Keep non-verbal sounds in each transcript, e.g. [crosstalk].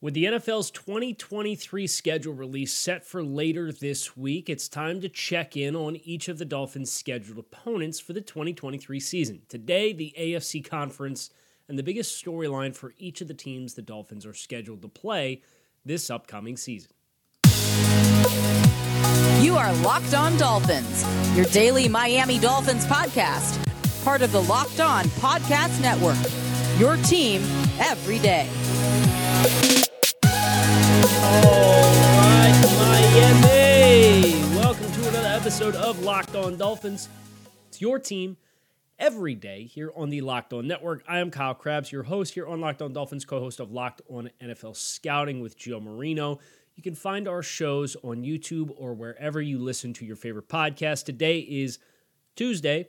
With the NFL's 2023 schedule release set for later this week, it's time to check in on each of the Dolphins' scheduled opponents for the 2023 season. Today, the AFC Conference and the biggest storyline for each of the teams the Dolphins are scheduled to play this upcoming season. You are Locked On Dolphins, your daily Miami Dolphins podcast, part of the Locked On Podcast Network. Your team every day. Episode of Locked On Dolphins. It's your team every day here on the Locked On Network. I am Kyle Crabbs, your host here on Locked On Dolphins, co host of Locked On NFL Scouting with Joe Marino. You can find our shows on YouTube or wherever you listen to your favorite podcast. Today is Tuesday,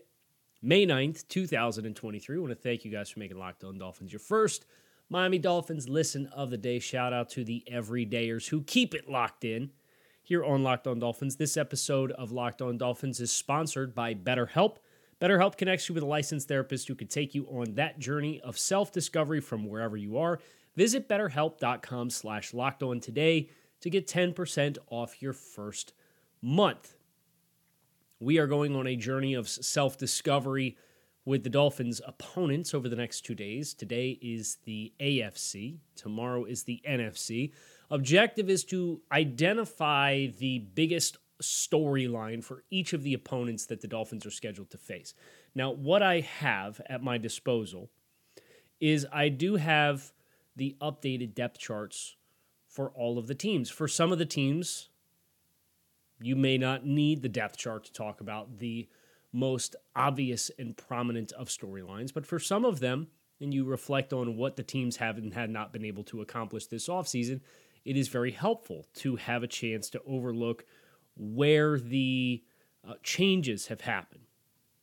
May 9th, 2023. I want to thank you guys for making Locked On Dolphins your first Miami Dolphins listen of the day. Shout out to the everydayers who keep it locked in here on Locked On Dolphins. This episode of Locked On Dolphins is sponsored by BetterHelp. BetterHelp connects you with a licensed therapist who can take you on that journey of self-discovery from wherever you are. Visit betterhelp.com slash locked on today to get 10% off your first month. We are going on a journey of self-discovery with the Dolphins' opponents over the next two days. Today is the AFC, tomorrow is the NFC. Objective is to identify the biggest storyline for each of the opponents that the Dolphins are scheduled to face. Now, what I have at my disposal is I do have the updated depth charts for all of the teams. For some of the teams, you may not need the depth chart to talk about the most obvious and prominent of storylines. But for some of them, and you reflect on what the teams have and had not been able to accomplish this offseason, it is very helpful to have a chance to overlook where the uh, changes have happened.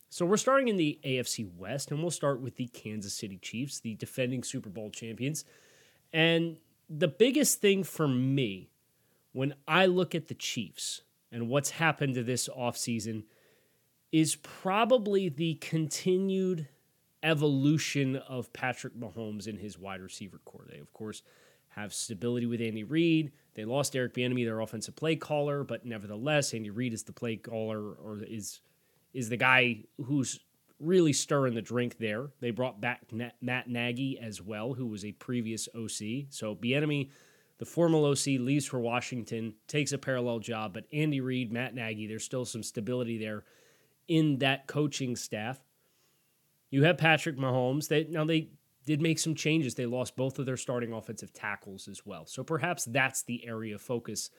So we're starting in the AFC West, and we'll start with the Kansas City Chiefs, the defending Super Bowl champions. And the biggest thing for me when I look at the Chiefs and what's happened to this offseason – is probably the continued evolution of Patrick Mahomes in his wide receiver core. They, of course, have stability with Andy Reid. They lost Eric Bieniemy, their offensive play caller, but nevertheless, Andy Reid is the play caller or is is the guy who's really stirring the drink there. They brought back Matt Nagy as well, who was a previous OC. So Bieniemy, the former OC, leaves for Washington, takes a parallel job, but Andy Reid, Matt Nagy, there's still some stability there in that coaching staff. You have Patrick Mahomes. They now they did make some changes. They lost both of their starting offensive tackles as well. So perhaps that's the area of focus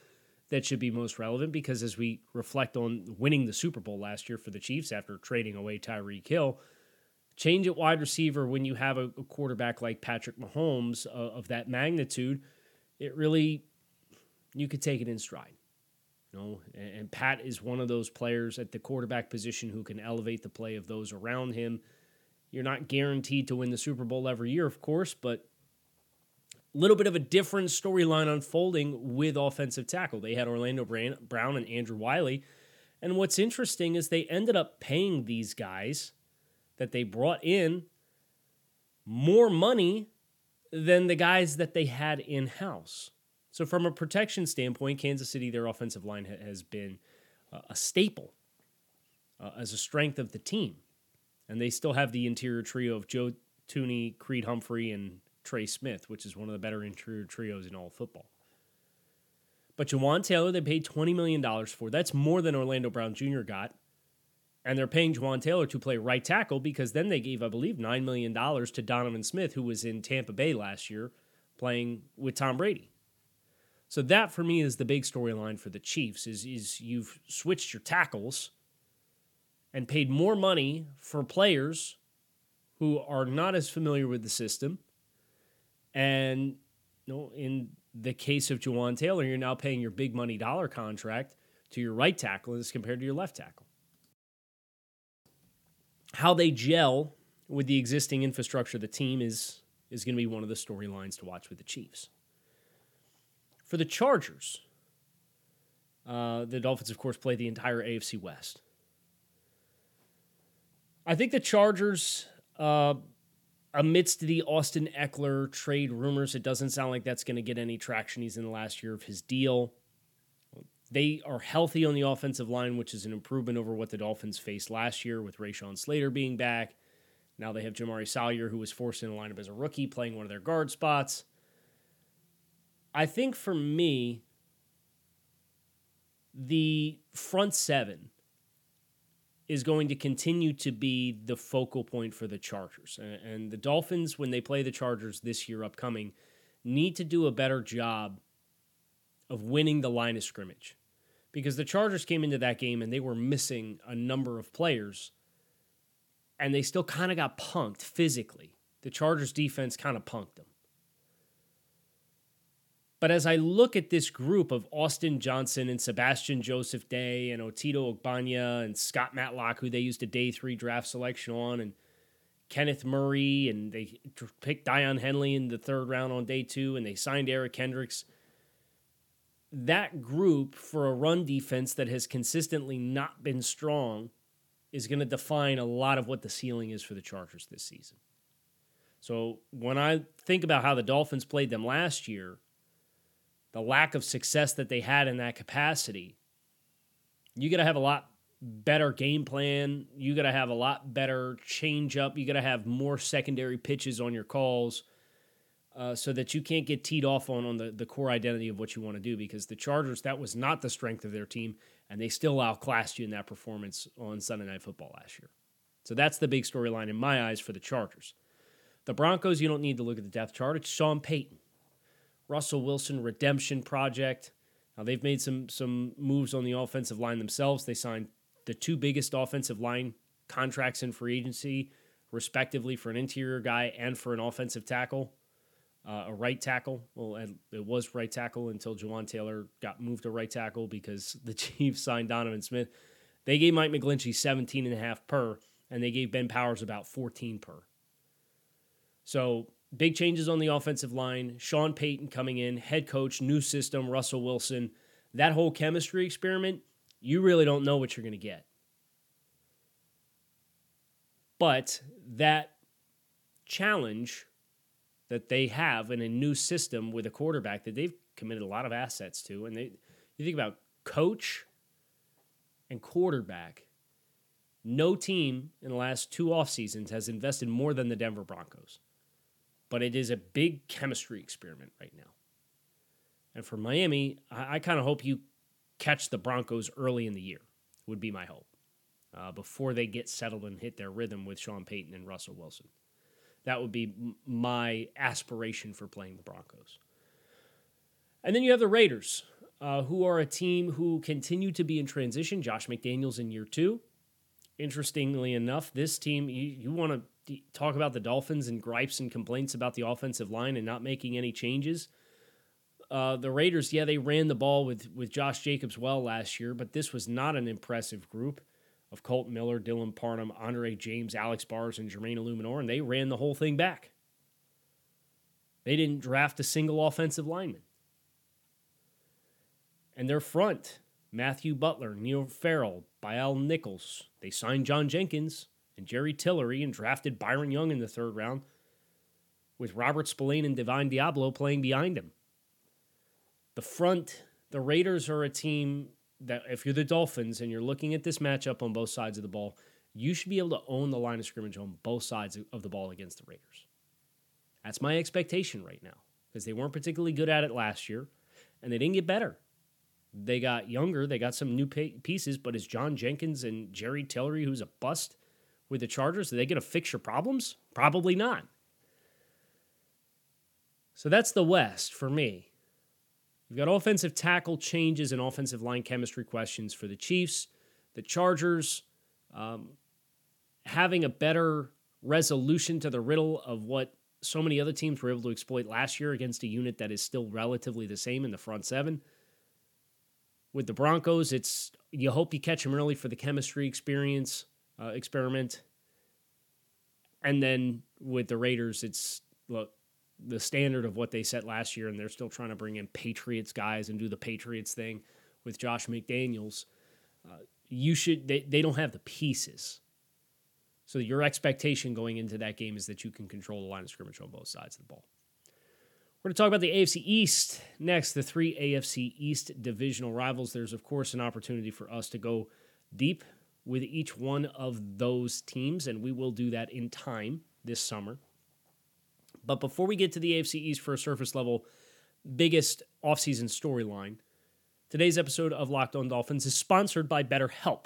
that should be most relevant because as we reflect on winning the Super Bowl last year for the Chiefs after trading away Tyreek Hill, change at wide receiver when you have a, quarterback like Patrick Mahomes uh, of that magnitude, it really you could take it in stride. Know, and Pat is one of those players at the quarterback position who can elevate the play of those around him. You're not guaranteed to win the Super Bowl every year, of course, but a little bit of a different storyline unfolding with offensive tackle. They had Orlando Brown and Andrew Wylie. And what's interesting is they ended up paying these guys that they brought in more money than the guys that they had in house. So, from a protection standpoint, Kansas City, their offensive line ha- has been uh, a staple uh, as a strength of the team. And they still have the interior trio of Joe Thuney, Creed Humphrey, and Trey Smith, which is one of the better interior trios in all football. But Jawaan Taylor, they paid $20 million for. That's more than Orlando Brown Jr. got. And they're paying Jawaan Taylor to play right tackle because then they gave, I believe, $9 million to Donovan Smith, who was in Tampa Bay last year playing with Tom Brady. So that for me is the big storyline for the Chiefs is is you've switched your tackles and paid more money for players who are not as familiar with the system. And you know, in the case of Jawaan Taylor, you're now paying your big money dollar contract to your right tackle as compared to your left tackle. How they gel with the existing infrastructure of the team is is going to be one of the storylines to watch with the Chiefs. For the Chargers, uh, the Dolphins, of course, play the entire AFC West. I think the Chargers, uh, amidst the Austin Ekeler trade rumors, it doesn't sound like that's going to get any traction. He's in the last year of his deal. They are healthy on the offensive line, which is an improvement over what the Dolphins faced last year with Rashawn Slater being back. Now they have Jamaree Salyer, who was forced in the lineup as a rookie, playing one of their guard spots. I think for me, the front seven is going to continue to be the focal point for the Chargers. And the Dolphins, when they play the Chargers this year upcoming, need to do a better job of winning the line of scrimmage. Because the Chargers came into that game and they were missing a number of players, and they still kind of got punked physically. The Chargers defense kind of punked them. But as I look at this group of Austin Johnson and Sebastian Joseph Day and Otito Ogbonnia and Scott Matlock, who they used a day three draft selection on, and Kenneth Murray, and they picked Daiyan Henley in the third round on day two, and they signed Eric Kendricks. That group for a run defense that has consistently not been strong is going to define a lot of what the ceiling is for the Chargers this season. So when I think about how the Dolphins played them last year, the lack of success that they had in that capacity, you got to have a lot better game plan. You got to have a lot better change up. You got to have more secondary pitches on your calls uh, so that you can't get teed off on, on the, the core identity of what you want to do because the Chargers, that was not the strength of their team, and they still outclassed you in that performance on Sunday Night Football last year. So that's the big storyline in my eyes for the Chargers. The Broncos, you don't need to look at the depth chart. It's Sean Payton. Russell Wilson redemption project. Now they've made some some moves on the offensive line themselves. They signed the two biggest offensive line contracts in free agency, respectively, for an interior guy and for an offensive tackle, uh, a right tackle. Well, it was right tackle until Jawaan Taylor got moved to right tackle because [laughs] the Chiefs signed Donovan Smith. They gave Mike McGlinchey 17 and a half per, and they gave Ben Powers about 14 per. So Big changes on the offensive line. Sean Payton coming in, head coach, new system, Russell Wilson. That whole chemistry experiment, you really don't know what you're going to get. But that challenge that they have in a new system with a quarterback that they've committed a lot of assets to, and they, you think about coach and quarterback, no team in the last two off seasons has invested more than the Denver Broncos but it is a big chemistry experiment right now. And for Miami, I, I kind of hope you catch the Broncos early in the year, would be my hope, uh, before they get settled and hit their rhythm with Sean Payton and Russell Wilson. That would be m- my aspiration for playing the Broncos. And then you have the Raiders, uh, who are a team who continue to be in transition. Josh McDaniels in year two. Interestingly enough, this team, you, you want to talk about the Dolphins and gripes and complaints about the offensive line and not making any changes. Uh, the Raiders, yeah, they ran the ball with with Josh Jacobs well last year, but this was not an impressive group of Colt Miller, Dylan Parham, Andre James, Alex Bars, and Jermaine Eluemunor, and they ran the whole thing back. They didn't draft a single offensive lineman. And their front, Matthew Butler, Neil Farrell, Bilal Nichols, they signed John Jenkins and Jerry Tillery and drafted Byron Young in the third round with Robert Spillane and Divine Deablo playing behind him. The front, the Raiders are a team that if you're the Dolphins and you're looking at this matchup on both sides of the ball, you should be able to own the line of scrimmage on both sides of the ball against the Raiders. That's my expectation right now because they weren't particularly good at it last year and they didn't get better. They got younger, they got some new pieces, but is John Jenkins and Jerry Tillery, who's a bust, with the Chargers? Are they going to fix your problems? Probably not. So that's the West for me. You've got offensive tackle changes and offensive line chemistry questions for the Chiefs. The Chargers um, having a better resolution to the riddle of what so many other teams were able to exploit last year against a unit that is still relatively the same in the front seven. With the Broncos, it's you hope you catch them early for the chemistry experience uh, experiment. And then with the Raiders, it's look the standard of what they set last year, and they're still trying to bring in Patriots guys and do the Patriots thing with Josh McDaniels. Uh, you should they, they don't have the pieces So your expectation going into that game is that you can control the line of scrimmage on both sides of the ball. We're going to talk about the AFC East next, the three AFC East divisional rivals. There's, of course, an opportunity for us to go deep with each one of those teams, and we will do that in time this summer. But before we get to the AFC East for a surface level biggest offseason storyline, today's episode of Locked On Dolphins is sponsored by BetterHelp.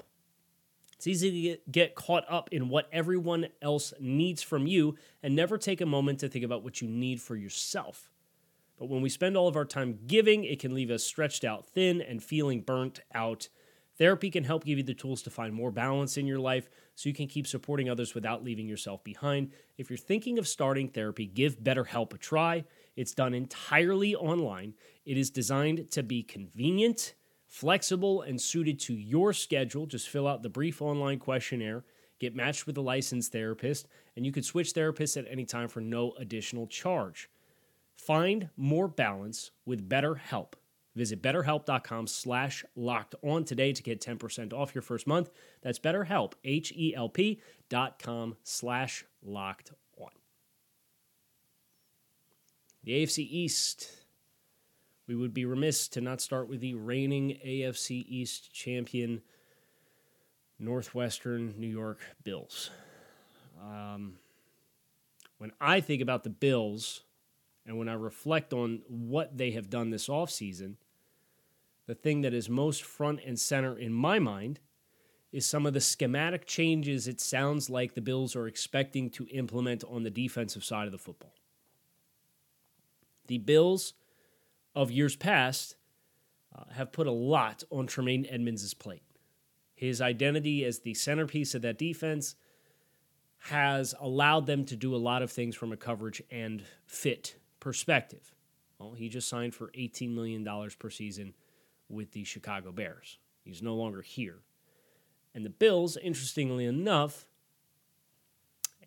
It's easy to get, get caught up in what everyone else needs from you and never take a moment to think about what you need for yourself. But when we spend all of our time giving, it can leave us stretched out thin and feeling burnt out. Therapy can help give you the tools to find more balance in your life so you can keep supporting others without leaving yourself behind. If you're thinking of starting therapy, give BetterHelp a try. It's done entirely online. It is designed to be convenient, flexible, and suited to your schedule. Just fill out the brief online questionnaire, get matched with a licensed therapist, and you can switch therapists at any time for no additional charge. Find more balance with BetterHelp. Visit betterhelp.com slash locked on today to get 10% off your first month. That's betterhelp, H-E-L-P dot com slash locked on. The AFC East. We would be remiss to not start with the reigning AFC East champion, Northwestern New York Bills. Um, when I think about the Bills, and when I reflect on what they have done this offseason, the thing that is most front and center in my mind is some of the schematic changes it sounds like the Bills are expecting to implement on the defensive side of the football. The Bills of years past uh, have put a lot on Tremaine Edmunds' plate. His identity as the centerpiece of that defense has allowed them to do a lot of things from a coverage and fit perspective. Well, he just signed for $18 million per season with the Chicago Bears. He's no longer here. And the Bills, interestingly enough,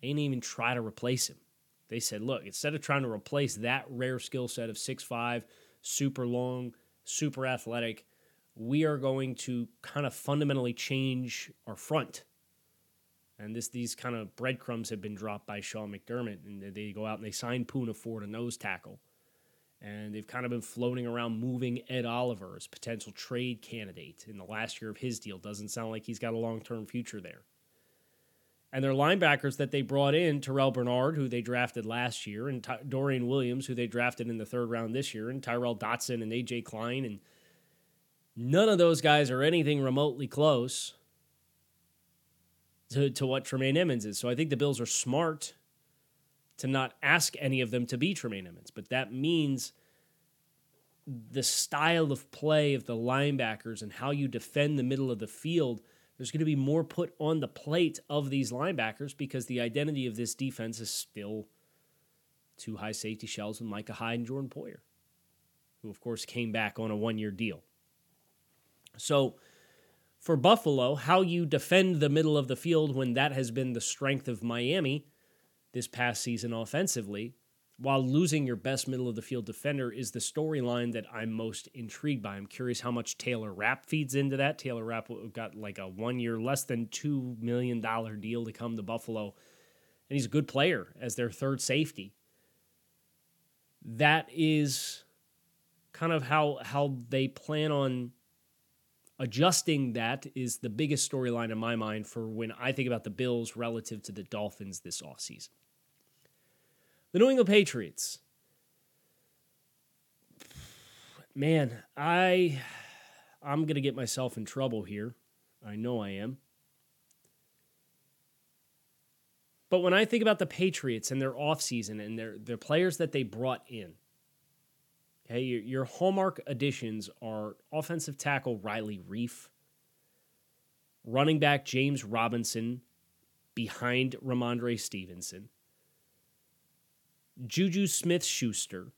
ain't even try to replace him. They said, look, instead of trying to replace that rare skill set of six-five, super long, super athletic, we are going to kind of fundamentally change our front. And this these kind of breadcrumbs have been dropped by Sean McDermott, and they go out and they sign Poona Ford, a nose tackle and they've kind of been floating around moving Ed Oliver as potential trade candidate in the last year of his deal. Doesn't sound like he's got a long term future there. And their linebackers that they brought in, Terrel Bernard, who they drafted last year, and Ty- Dorian Williams, who they drafted in the third round this year, and Tyrel Dodson and AJ Klein, and none of those guys are anything remotely close to, to what Tremaine Edmunds is. So I think the Bills are smart to not ask any of them to be Tremaine Edmunds, but that means the style of play of the linebackers and how you defend the middle of the field. There's going to be more put on the plate of these linebackers because the identity of this defense is still two high safety shells with Micah Hyde and Jordan Poyer, who, of course, came back on a one year deal. So, for Buffalo, how you defend the middle of the field when that has been the strength of Miami this past season offensively, while losing your best middle of the field defender is the storyline that I'm most intrigued by. I'm curious how much Taylor Rapp feeds into that. Taylor Rapp got like a one year, less than $2 million deal to come to Buffalo, and he's a good player as their third safety. That is kind of how how they plan on adjusting that is the biggest storyline in my mind for when I think about the Bills relative to the Dolphins this offseason. The New England Patriots. Man, I I'm going to get myself in trouble here. I know I am. But when I think about the Patriots and their offseason and their their players that they brought in, okay, your, your hallmark additions are offensive tackle Riley Reiff, running back James Robinson behind Rhamondre Stevenson, Juju Smith Schuster.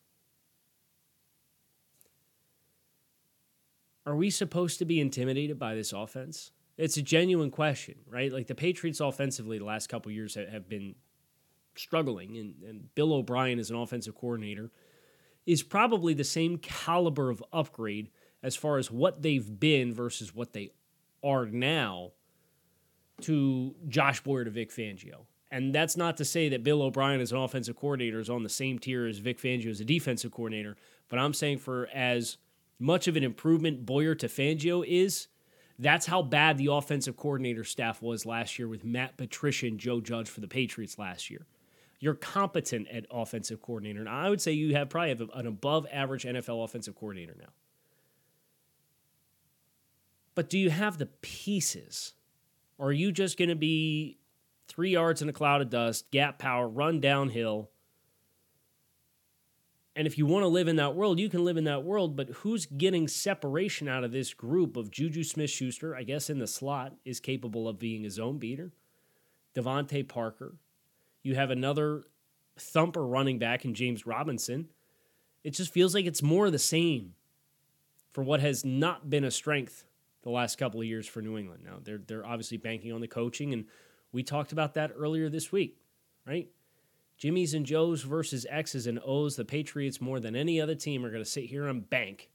Are we supposed to be intimidated by this offense? It's a genuine question, right? Like the Patriots offensively the last couple years have been struggling, and, and Bill O'Brien as an offensive coordinator is probably the same caliber of upgrade as far as what they've been versus what they are now to Josh Boyer to Vic Fangio. And that's not to say that Bill O'Brien as an offensive coordinator is on the same tier as Vic Fangio as a defensive coordinator, but I'm saying for as much of an improvement Boyer to Fangio is, that's how bad the offensive coordinator staff was last year with Matt Patricia and Joe Judge for the Patriots last year. You're competent at offensive coordinator, and I would say you have probably have an above average NFL offensive coordinator now. But do you have the pieces? Or are you just going to be three yards in a cloud of dust, gap power, run downhill? And if you want to live in that world, you can live in that world, but who's getting separation out of this group of Juju Smith Schuster, I guess in the slot, is capable of being a zone beater? DeVante Parker. You have another thumper running back in James Robinson. It just feels like it's more of the same for what has not been a strength the last couple of years for New England. Now they're they're obviously banking on the coaching, and we talked about that earlier this week, right? Jimmy's and Joe's versus X's and O's. The Patriots, more than any other team, are going to sit here and bank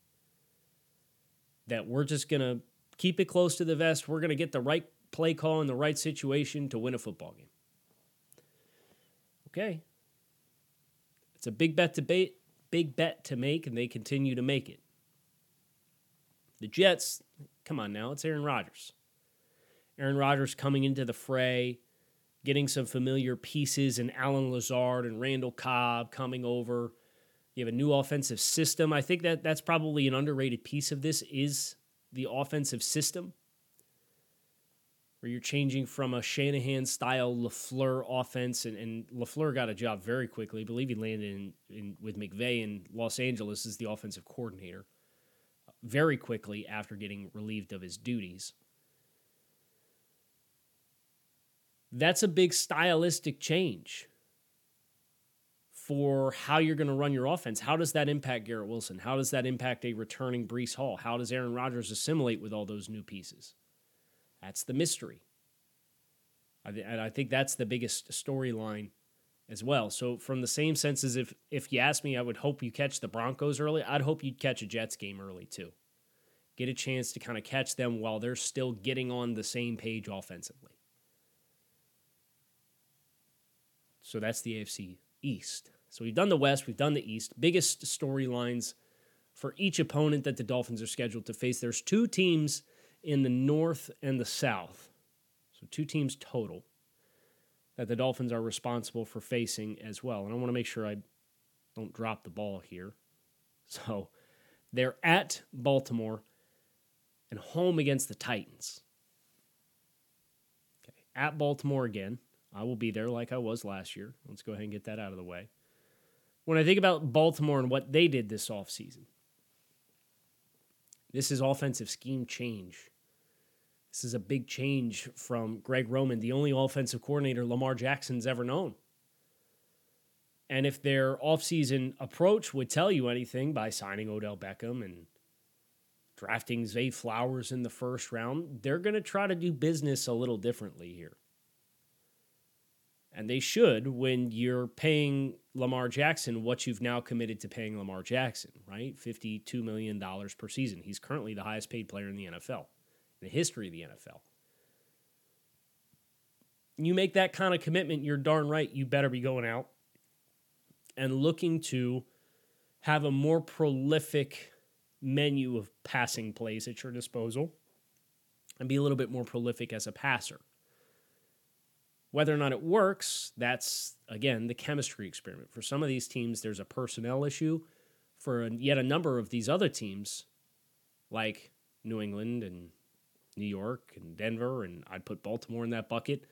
that we're just going to keep it close to the vest. We're going to get the right play call in the right situation to win a football game. Okay. It's a big bet to bait, big bet to make, and they continue to make it. The Jets, come on now, it's Aaron Rodgers. Aaron Rodgers coming into the fray, getting some familiar pieces, and Allen Lazard and Randall Cobb coming over. You have a new offensive system. I think that that's probably an underrated piece of this is the offensive system, where you're changing from a Shanahan style Lafleur offense, and, and Lafleur got a job very quickly. I believe he landed in, in with McVay in Los Angeles as the offensive coordinator uh, very quickly after getting relieved of his duties. That's a big stylistic change for how you're going to run your offense. How does that impact Garrett Wilson? How does that impact a returning Breece Hall? How does Aaron Rodgers assimilate with all those new pieces? That's the mystery. And I think that's the biggest storyline as well. So, from the same sense as if if you ask me, I would hope you catch the Broncos early. I'd hope you'd catch a Jets game early too. Get a chance to kind of catch them while they're still getting on the same page offensively. So that's the AFC East. So we've done the West, we've done the East. Biggest storylines for each opponent that the Dolphins are scheduled to face. There's two teams in the North and the South. So two teams total that the Dolphins are responsible for facing as well. And I want to make sure I don't drop the ball here. So they're at Baltimore and home against the Titans. Okay. At Baltimore again. I will be there like I was last year. Let's go ahead and get that out of the way. When I think about Baltimore and what they did this offseason, this is offensive scheme change. This is a big change from Greg Roman, the only offensive coordinator Lamar Jackson's ever known. And if their offseason approach would tell you anything by signing Odell Beckham and drafting Zay Flowers in the first round, they're going to try to do business a little differently here. And they should when you're paying Lamar Jackson what you've now committed to paying Lamar Jackson, right? $52 million per season. He's currently the highest paid player in the NFL in the history of the NFL. You make that kind of commitment, you're darn right, you better be going out and looking to have a more prolific menu of passing plays at your disposal and be a little bit more prolific as a passer. Whether or not it works, that's again the chemistry experiment. For some of these teams, there's a personnel issue. For yet a number of these other teams, like New England and New York and Denver, and I'd put Baltimore in that bucket.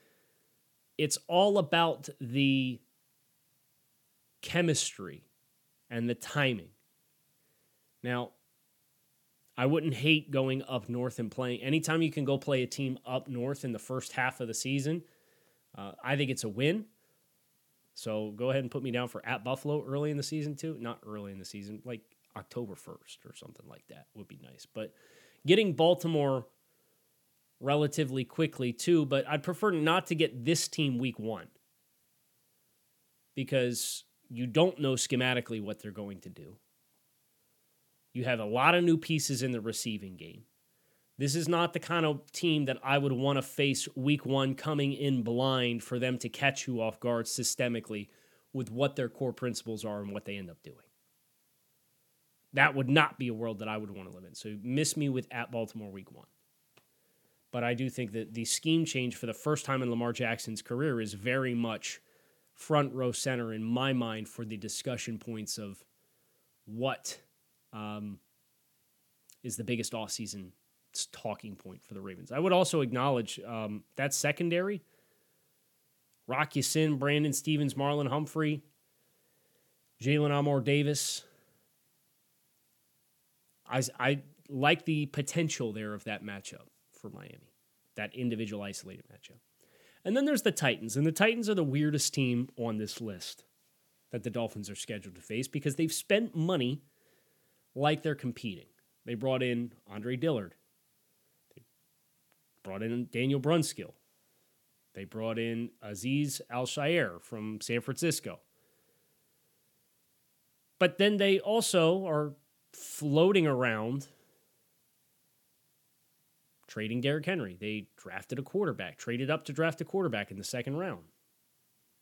It's all about the chemistry and the timing. Now, I wouldn't hate going up north and playing. Anytime you can go play a team up north in the first half of the season, uh, I think it's a win. So go ahead and put me down for at Buffalo early in the season, too. Not early in the season, like October 1st or something like that would be nice. But getting Baltimore relatively quickly too, but I'd prefer not to get this team week one because you don't know schematically what they're going to do. You have a lot of new pieces in the receiving game. This is not the kind of team that I would want to face week one coming in blind for them to catch you off guard systemically with what their core principles are and what they end up doing. That would not be a world that I would want to live in. So miss me with at Baltimore week one. But I do think that the scheme change for the first time in Lamar Jackson's career is very much front row center in my mind for the discussion points of what um, is the biggest offseason talking point for the Ravens. I would also acknowledge um, that secondary Rock Ya-Sin, Brandon Stephens, Marlon Humphrey, Jalyn Armour Davis. I, I like the potential there of that matchup for Miami, that individual isolated matchup. And then there's the Titans, and the Titans are the weirdest team on this list that the Dolphins are scheduled to face because they've spent money like they're competing. They brought in Andre Dillard, brought in Daniel Brunskill. They brought in Aziz Al-Shaair from San Francisco. But then they also are floating around trading Derrick Henry. They drafted a quarterback, traded up to draft a quarterback in the second round.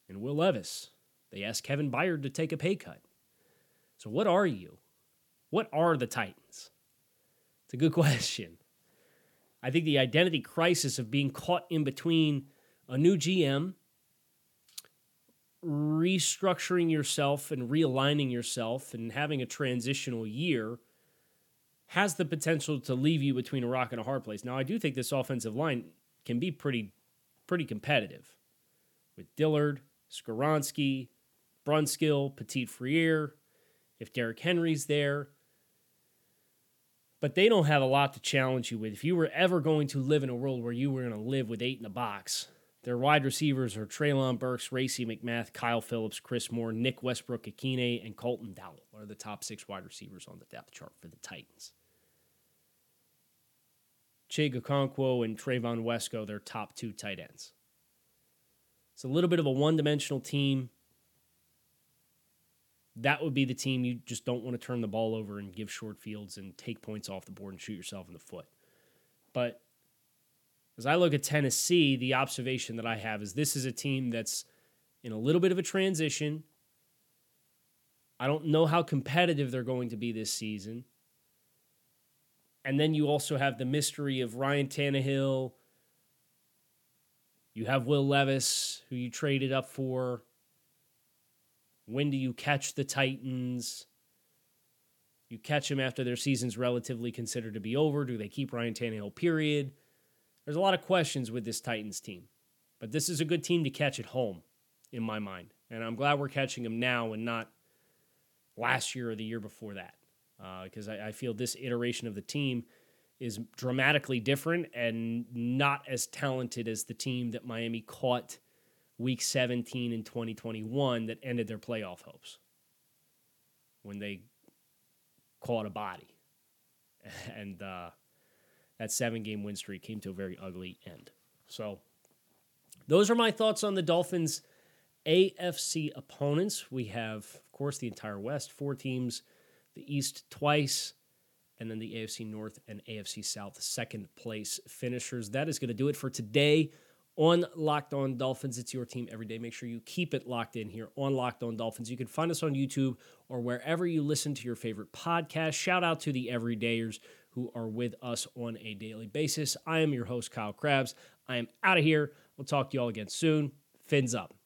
And Will Levis. They asked Kevin Byard to take a pay cut. So, what are you? What are the Titans? It's a good [laughs] question. I think the identity crisis of being caught in between a new GM, restructuring yourself and realigning yourself and having a transitional year has the potential to leave you between a rock and a hard place. Now, I do think this offensive line can be pretty pretty competitive with Dillard, Skoronski, Brunskill, Petit Frere, if Derrick Henry's there but they don't have a lot to challenge you with. If you were ever going to live in a world where you were going to live with eight in a box, their wide receivers are Treylon Burks, Racey McMath, Kyle Phillips, Chris Moore, Nick Westbrook Ikhine, and Colton Dowell are the top six wide receivers on the depth chart for the Titans. Chig Okonkwo and Trevon Wesco, their top two tight ends. It's a little bit of a one dimensional team that would be the team you just don't want to turn the ball over and give short fields and take points off the board and shoot yourself in the foot. But as I look at Tennessee, the observation that I have is this is a team that's in a little bit of a transition. I don't know how competitive they're going to be this season. And then you also have the mystery of Ryan Tannehill. You have Will Levis, who you traded up for. When do you catch the Titans? You catch them after their season's relatively considered to be over. Do they keep Ryan Tannehill, period? There's a lot of questions with this Titans team. But this is a good team to catch at home, in my mind. And I'm glad we're catching them now and not last year or the year before that. Because uh, I, I feel this iteration of the team is dramatically different and not as talented as the team that Miami caught – week 17 in 2021 that ended their playoff hopes when they caught a body. [laughs] And uh, that seven game win streak came to a very ugly end. So, those are my thoughts on the Dolphins' AFC opponents. We have, of course, the entire West, four teams, the East twice, and then the AFC North and AFC South second place finishers. That is going to do it for today on Locked On Dolphins. It's your team every day. Make sure you keep it locked in here on Locked On Dolphins. You can find us on YouTube or wherever you listen to your favorite podcast. Shout out to the everydayers who are with us on a daily basis. I am your host, Kyle Crabbs. I am out of here. We'll talk to you all again soon. Fins up.